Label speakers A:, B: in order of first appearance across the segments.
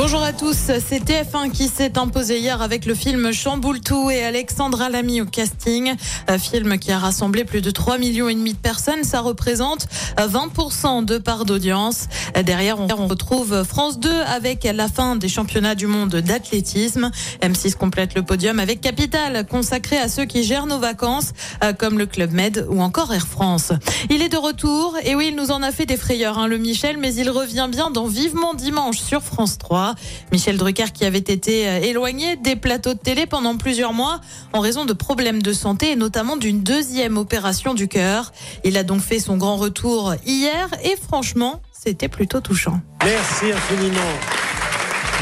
A: Bonjour à tous, c'est TF1 qui s'est imposé hier avec le film Chamboule tout et Alexandra Lamy au casting. Un film qui a rassemblé plus de 3 millions et demi de personnes. Ça représente 20% de part d'audience. Derrière, on retrouve France 2 avec la fin des championnats du monde d'athlétisme. M6 complète le podium avec Capital consacré à ceux qui gèrent nos vacances comme le Club Med ou encore Air France. Il est de retour et oui, il nous en a fait des frayeurs, hein, le Michel, mais il revient bien dans Vivement Dimanche sur France 3. Michel Drucker qui avait été euh, éloigné des plateaux de télé pendant plusieurs mois en raison de problèmes de santé et notamment d'une deuxième opération du cœur. Il a donc fait son grand retour hier et franchement, c'était plutôt touchant.
B: Merci infiniment.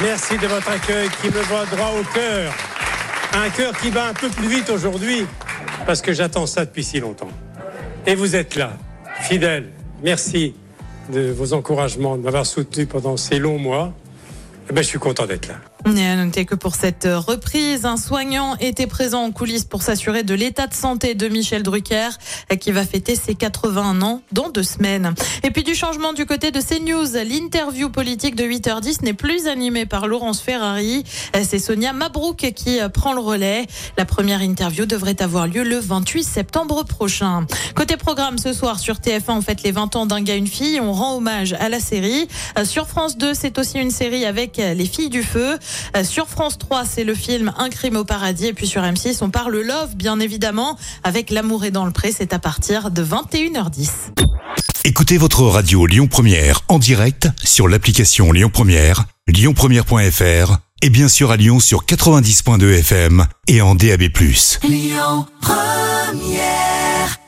B: Merci de votre accueil qui me va droit au cœur. Un cœur qui va un peu plus vite aujourd'hui parce que j'attends ça depuis si longtemps. Et vous êtes là, fidèles. Merci de vos encouragements, de m'avoir soutenu pendant ces longs mois. Eh ben, je suis content d'être là.
A: On est à noter que pour cette reprise, un soignant était présent en coulisses pour s'assurer de l'état de santé de Michel Drucker, qui va fêter ses 81 ans dans deux semaines. Et puis du changement du côté de CNews, l'interview politique de 8h10 n'est plus animée par Laurence Ferrari. C'est Sonia Mabrouk qui prend le relais. La première interview devrait avoir lieu le 28 septembre prochain. Côté programme, ce soir sur TF1, on fête les 20 ans d'un gars, une fille. On rend hommage à la série. Sur France 2, c'est aussi une série avec les filles du feu. Euh, sur France 3, c'est le film Un crime au paradis. Et puis sur M6, on parle love, bien évidemment, avec L'amour est dans le pré. C'est à partir de 21h10.
C: Écoutez votre radio Lyon Première en direct sur l'application Lyon Première, lyonpremière.fr et bien sûr à Lyon sur 90.2 FM et en DAB+. Lyon Première